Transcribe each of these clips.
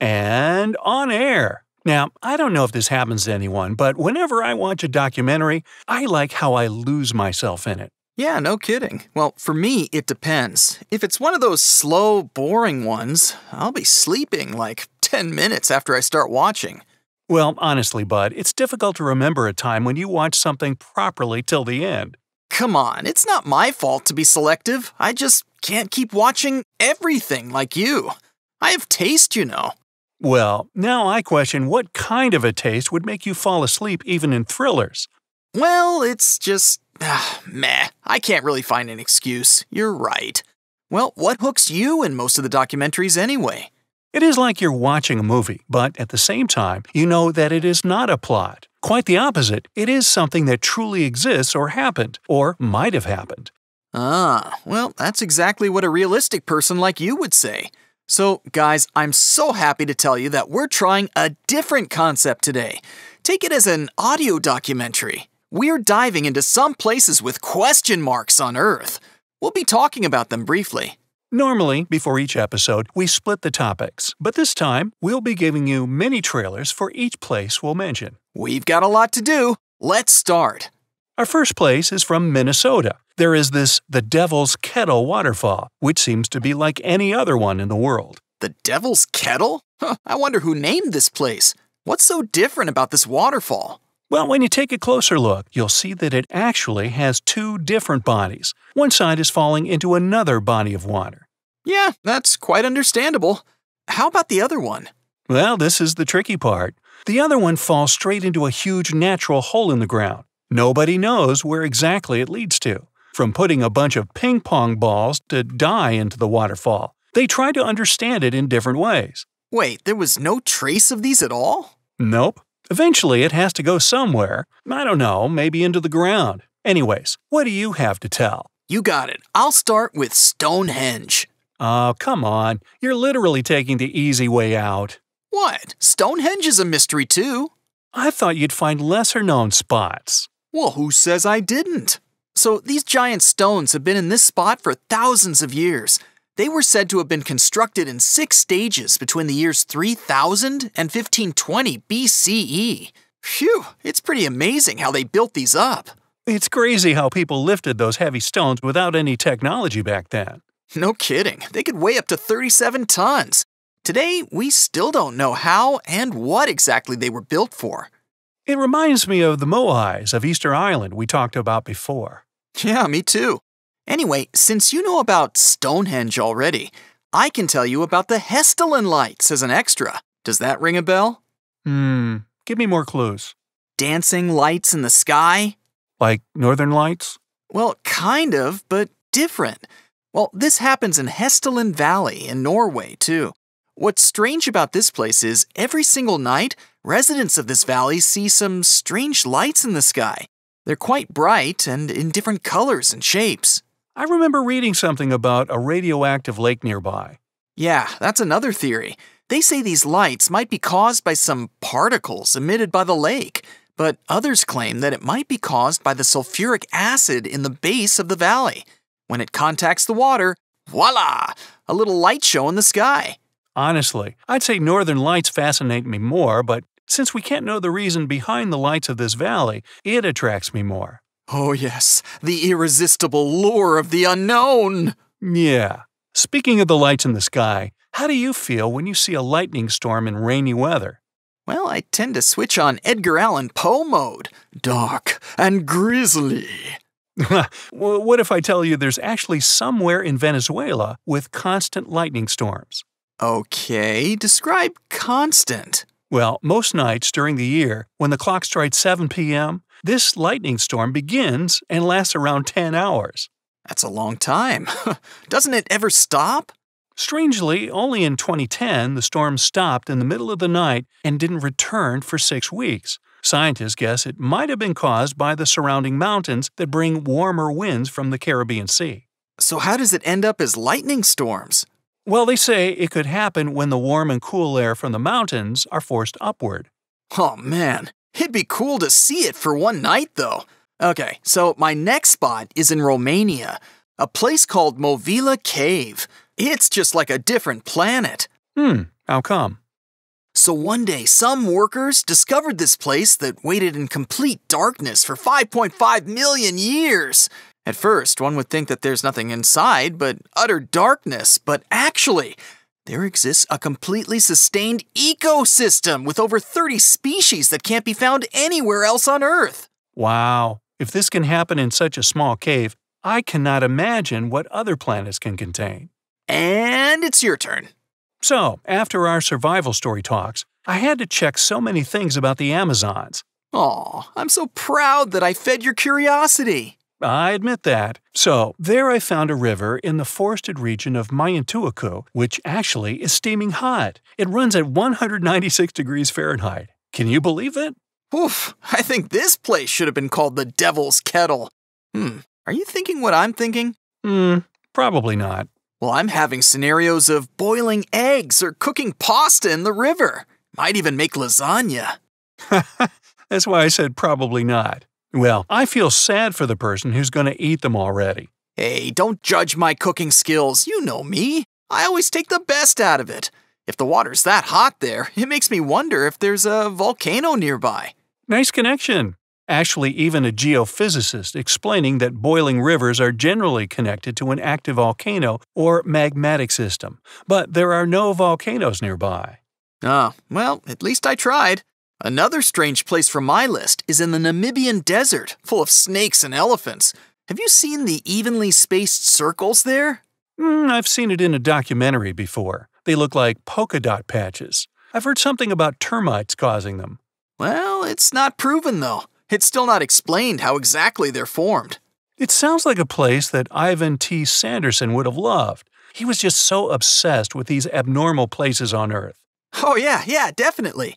And on air. Now, I don't know if this happens to anyone, but whenever I watch a documentary, I like how I lose myself in it. Yeah, no kidding. Well, for me, it depends. If it's one of those slow, boring ones, I'll be sleeping like 10 minutes after I start watching. Well, honestly, Bud, it's difficult to remember a time when you watched something properly till the end. Come on, it's not my fault to be selective. I just can't keep watching everything like you. I have taste, you know. Well, now I question what kind of a taste would make you fall asleep even in thrillers. Well, it's just. ah, meh. I can't really find an excuse. You're right. Well, what hooks you in most of the documentaries anyway? It is like you're watching a movie, but at the same time, you know that it is not a plot. Quite the opposite, it is something that truly exists or happened, or might have happened. Ah, well, that's exactly what a realistic person like you would say. So, guys, I'm so happy to tell you that we're trying a different concept today. Take it as an audio documentary. We're diving into some places with question marks on Earth. We'll be talking about them briefly. Normally, before each episode, we split the topics, but this time, we'll be giving you mini trailers for each place we'll mention. We've got a lot to do. Let's start. Our first place is from Minnesota. There is this The Devil's Kettle waterfall, which seems to be like any other one in the world. The Devil's Kettle? Huh, I wonder who named this place. What's so different about this waterfall? Well, when you take a closer look, you'll see that it actually has two different bodies. One side is falling into another body of water. Yeah, that's quite understandable. How about the other one? Well, this is the tricky part. The other one falls straight into a huge natural hole in the ground. Nobody knows where exactly it leads to. From putting a bunch of ping pong balls to die into the waterfall, they try to understand it in different ways. Wait, there was no trace of these at all? Nope. Eventually, it has to go somewhere. I don't know, maybe into the ground. Anyways, what do you have to tell? You got it. I'll start with Stonehenge. Oh, come on. You're literally taking the easy way out. What? Stonehenge is a mystery too. I thought you'd find lesser known spots. Well, who says I didn't? So, these giant stones have been in this spot for thousands of years. They were said to have been constructed in six stages between the years 3000 and 1520 BCE. Phew, it's pretty amazing how they built these up. It's crazy how people lifted those heavy stones without any technology back then. No kidding, they could weigh up to 37 tons. Today, we still don't know how and what exactly they were built for. It reminds me of the Moais of Easter Island we talked about before. Yeah, me too. Anyway, since you know about Stonehenge already, I can tell you about the Hessdalen lights as an extra. Does that ring a bell? Hmm, give me more clues. Dancing lights in the sky? Like Northern Lights? Well, kind of, but different. Well, this happens in Hessdalen Valley in Norway, too. What's strange about this place is every single night, residents of this valley see some strange lights in the sky. They're quite bright and in different colors and shapes. I remember reading something about a radioactive lake nearby. Yeah, that's another theory. They say these lights might be caused by some particles emitted by the lake, but others claim that it might be caused by the sulfuric acid in the base of the valley. When it contacts the water, voila! A little light show in the sky. Honestly, I'd say Northern Lights fascinate me more, but since we can't know the reason behind the lights of this valley, it attracts me more. Oh, yes, the irresistible lure of the unknown. Yeah. Speaking of the lights in the sky, how do you feel when you see a lightning storm in rainy weather? Well, I tend to switch on Edgar Allan Poe mode dark and grisly. What if I tell you there's actually somewhere in Venezuela with constant lightning storms? Okay, describe constant. Well, most nights during the year, when the clock strikes 7 p.m., this lightning storm begins and lasts around 10 hours. That's a long time. Doesn't it ever stop? Strangely, only in 2010 the storm stopped in the middle of the night and didn't return for six weeks. Scientists guess it might have been caused by the surrounding mountains that bring warmer winds from the Caribbean Sea. So, how does it end up as lightning storms? Well, they say it could happen when the warm and cool air from the mountains are forced upward. Oh man, it'd be cool to see it for one night though. Okay, so my next spot is in Romania, a place called Movile Cave. It's just like a different planet. Hmm, how come? So one day, some workers discovered this place that waited in complete darkness for 5.5 million years. At first, one would think that there's nothing inside but utter darkness, but actually, there exists a completely sustained ecosystem with over 30 species that can't be found anywhere else on Earth. Wow, if this can happen in such a small cave, I cannot imagine what other planets can contain. And it's your turn. So, after our survival story talks, I had to check so many things about the Amazons. Aw, I'm so proud that I fed your curiosity. I admit that. So, there I found a river in the forested region of Mayantuyacu, which actually is steaming hot. It runs at 196 degrees Fahrenheit. Can you believe that? Oof, I think this place should have been called the Devil's Kettle. Hmm, are you thinking what I'm thinking? Hmm, probably not. Well, I'm having scenarios of boiling eggs or cooking pasta in the river. Might even make lasagna. That's why I said probably not. Well, I feel sad for the person who's going to eat them already. Hey, don't judge my cooking skills. You know me. I always take the best out of it. If the water's that hot there, it makes me wonder if there's a volcano nearby. Nice connection. Actually, even a geophysicist explaining that boiling rivers are generally connected to an active volcano or magmatic system, but there are no volcanoes nearby. Ah, well, at least I tried. Another strange place from my list is in the Namibian desert, full of snakes and elephants. Have you seen the evenly spaced circles there? Mm, I've seen it in a documentary before. They look like polka dot patches. I've heard something about termites causing them. Well, it's not proven though. It's still not explained how exactly they're formed. It sounds like a place that Ivan T. Sanderson would have loved. He was just so obsessed with these abnormal places on Earth. Oh, yeah, yeah, definitely.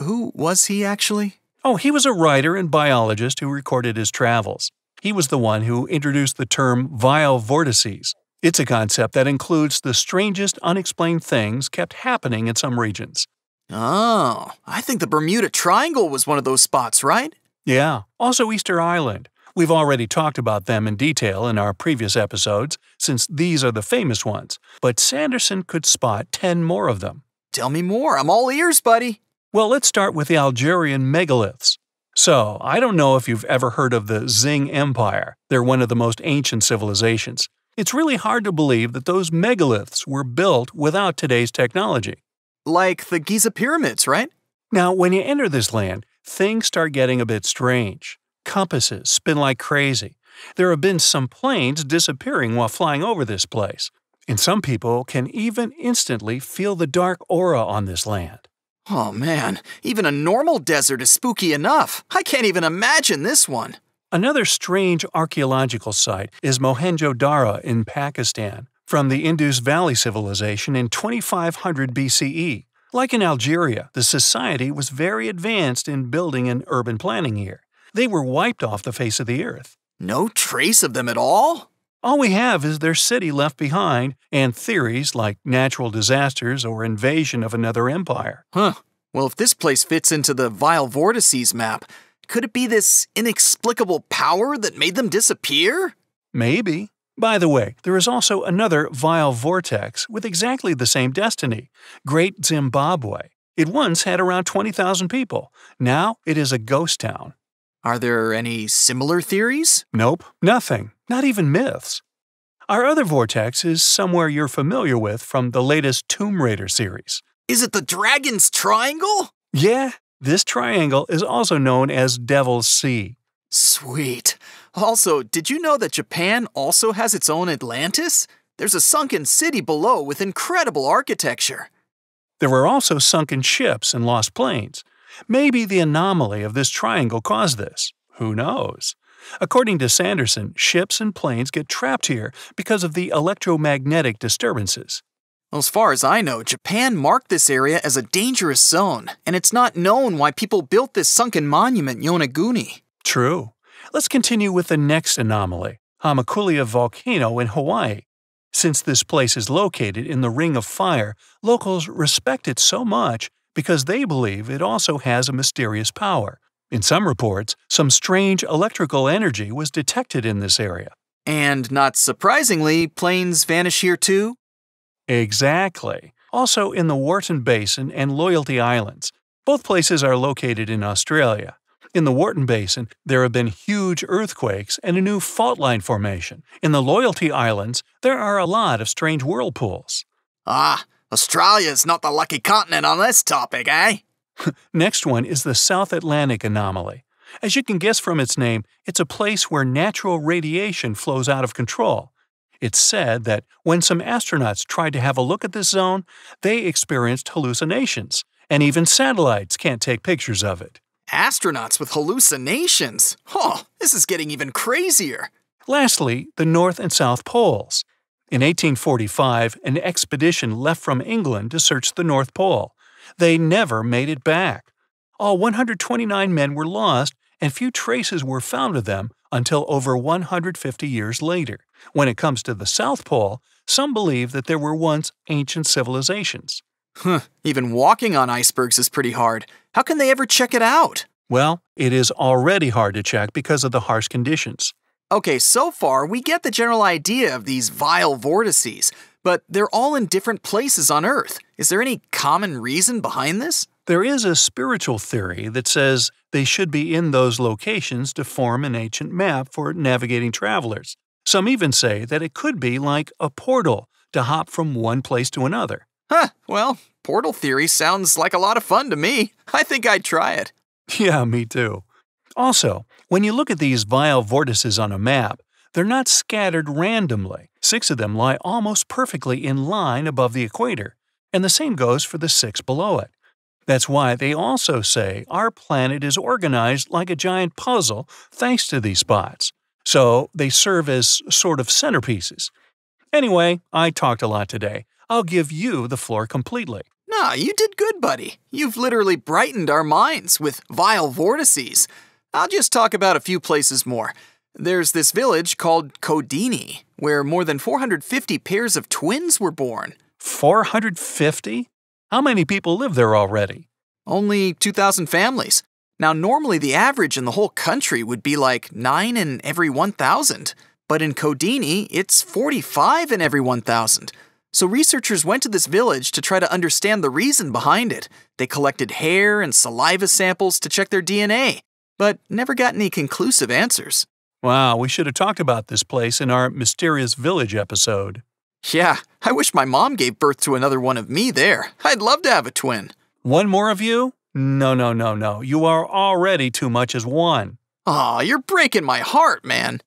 Who was he actually? Oh, he was a writer and biologist who recorded his travels. He was the one who introduced the term vile vortices. It's a concept that includes the strangest unexplained things kept happening in some regions. Oh, I think the Bermuda Triangle was one of those spots, right? Yeah, also Easter Island. We've already talked about them in detail in our previous episodes, since these are the famous ones, but Sanderson could spot 10 more of them. Tell me more. I'm all ears, buddy. Well, let's start with the Algerian megaliths. So, I don't know if you've ever heard of the Xing Empire. They're one of the most ancient civilizations. It's really hard to believe that those megaliths were built without today's technology. Like the Giza pyramids, right? Now, when you enter this land, things start getting a bit strange. Compasses spin like crazy. There have been some planes disappearing while flying over this place. And some people can even instantly feel the dark aura on this land. Oh man, even a normal desert is spooky enough. I can't even imagine this one. Another strange archaeological site is Mohenjo-Daro in Pakistan, from the Indus Valley Civilization in 2500 BCE. Like in Algeria, the society was very advanced in building and urban planning here. They were wiped off the face of the earth. No trace of them at all? All we have is their city left behind and theories like natural disasters or invasion of another empire. Huh. Well, if this place fits into the Vile Vortices map, could it be this inexplicable power that made them disappear? Maybe. By the way, there is also another vile vortex with exactly the same destiny Great Zimbabwe. It once had around 20,000 people. Now it is a ghost town. Are there any similar theories? Nope, nothing, not even myths. Our other vortex is somewhere you're familiar with from the latest Tomb Raider series. Is it the Dragon's Triangle? Yeah, this triangle is also known as Devil's Sea. Sweet. Also, did you know that Japan also has its own Atlantis? There's a sunken city below with incredible architecture. There were also sunken ships and lost planes. Maybe the anomaly of this triangle caused this. Who knows? According to Sanderson, ships and planes get trapped here because of the electromagnetic disturbances. Well, As far as I know, Japan marked this area as a dangerous zone, and it's not known why people built this sunken monument Yonaguni. True. Let's continue with the next anomaly Hamakulia Volcano in Hawaii. Since this place is located in the Ring of Fire, locals respect it so much because they believe it also has a mysterious power. In some reports, some strange electrical energy was detected in this area. And not surprisingly, planes vanish here too? Exactly. Also in the Wharton Basin and Loyalty Islands. Both places are located in Australia. In the Wharton Basin, there have been huge earthquakes and a new fault line formation. In the Loyalty Islands, there are a lot of strange whirlpools. Ah, Australia's not the lucky continent on this topic, eh? Next one is the South Atlantic anomaly. As you can guess from its name, it's a place where natural radiation flows out of control. It's said that when some astronauts tried to have a look at this zone, they experienced hallucinations, and even satellites can't take pictures of it. Astronauts with hallucinations? Oh, this is getting even crazier. Lastly, the North and South Poles. In 1845, an expedition left from England to search the North Pole. They never made it back. All 129 men were lost, and few traces were found of them until over 150 years later. When it comes to the South Pole, some believe that there were once ancient civilizations. Huh, even walking on icebergs is pretty hard. How can they ever check it out? Well, it is already hard to check because of the harsh conditions. Okay, so far we get the general idea of these vile vortices, but they're all in different places on Earth. Is there any common reason behind this? There is a spiritual theory that says they should be in those locations to form an ancient map for navigating travelers. Some even say that it could be like a portal to hop from one place to another. Huh, well, portal theory sounds like a lot of fun to me. I think I'd try it. Yeah, me too. Also, when you look at these vile vortices on a map, they're not scattered randomly. Six of them lie almost perfectly in line above the equator, and the same goes for the six below it. That's why they also say our planet is organized like a giant puzzle thanks to these spots. So they serve as sort of centerpieces. Anyway, I talked a lot today. I'll give you the floor completely. Nah, you did good, buddy. You've literally brightened our minds with vile vortices. I'll just talk about a few places more. There's this village called Kodinhi, where more than 450 pairs of twins were born. 450? How many people live there already? Only 2,000 families. Now, normally the average in the whole country would be like 9 in every 1,000, but in Kodinhi, it's 45 in every 1,000. So researchers went to this village to try to understand the reason behind it. They collected hair and saliva samples to check their DNA, but never got any conclusive answers. Wow, we should have talked about this place in our Mysterious Village episode. Yeah, I wish my mom gave birth to another one of me there. I'd love to have a twin. One more of you? No, no, no, no. You are already too much as one. Aw, you're breaking my heart, man.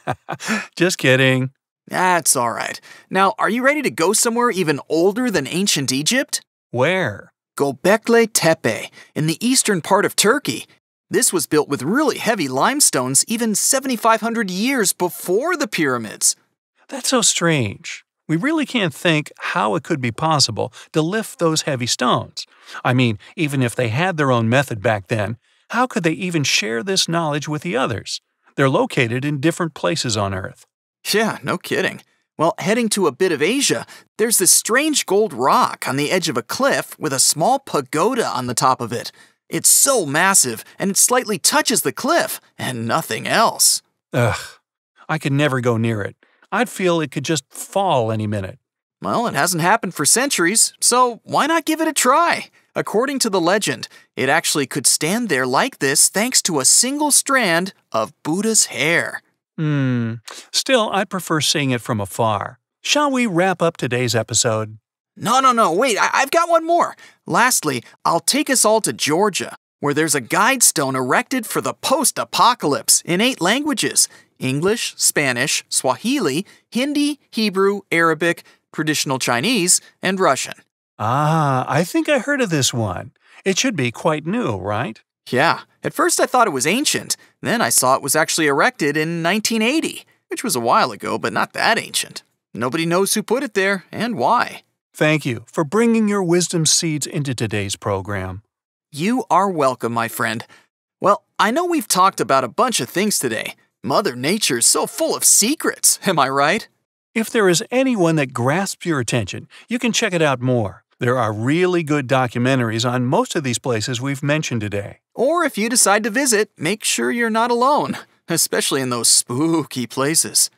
Just kidding. That's all right. Now, are you ready to go somewhere even older than ancient Egypt? Where? Gobekli Tepe, in the eastern part of Turkey. This was built with really heavy limestones even 7,500 years before the pyramids. That's so strange. We really can't think how it could be possible to lift those heavy stones. I mean, even if they had their own method back then, how could they even share this knowledge with the others? They're located in different places on Earth. Yeah, no kidding. Well, heading to a bit of Asia, there's this strange gold rock on the edge of a cliff with a small pagoda on the top of it. It's so massive, and it slightly touches the cliff, and nothing else. Ugh, I could never go near it. I'd feel it could just fall any minute. Well, it hasn't happened for centuries, so why not give it a try? According to the legend, it actually could stand there like this thanks to a single strand of Buddha's hair. Hmm, still, I'd prefer seeing it from afar. Shall we wrap up today's episode? No, no, no, wait, I- have got one more. Lastly, I'll take us all to Georgia, where there's a guide stone erected for the post apocalypse in eight languages English, Spanish, Swahili, Hindi, Hebrew, Arabic, traditional Chinese, and Russian. Ah, I think I heard of this one. It should be quite new, right? Yeah, at first I thought it was ancient, then I saw it was actually erected in 1980, which was a while ago, but not that ancient. Nobody knows who put it there and why. Thank you for bringing your wisdom seeds into today's program. You are welcome, my friend. Well, I know we've talked about a bunch of things today. Mother Nature is so full of secrets, am I right? If there is anyone that grasps your attention, you can check it out more. There are really good documentaries on most of these places we've mentioned today. Or if you decide to visit, make sure you're not alone, especially in those spooky places.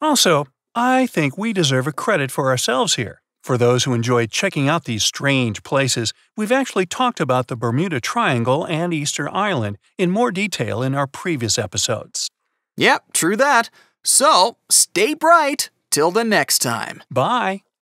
Also, I think we deserve a credit for ourselves here. For those who enjoy checking out these strange places, we've actually talked about the Bermuda Triangle and Easter Island in more detail in our previous episodes. Yep, true that. So, stay bright till the next time. Bye.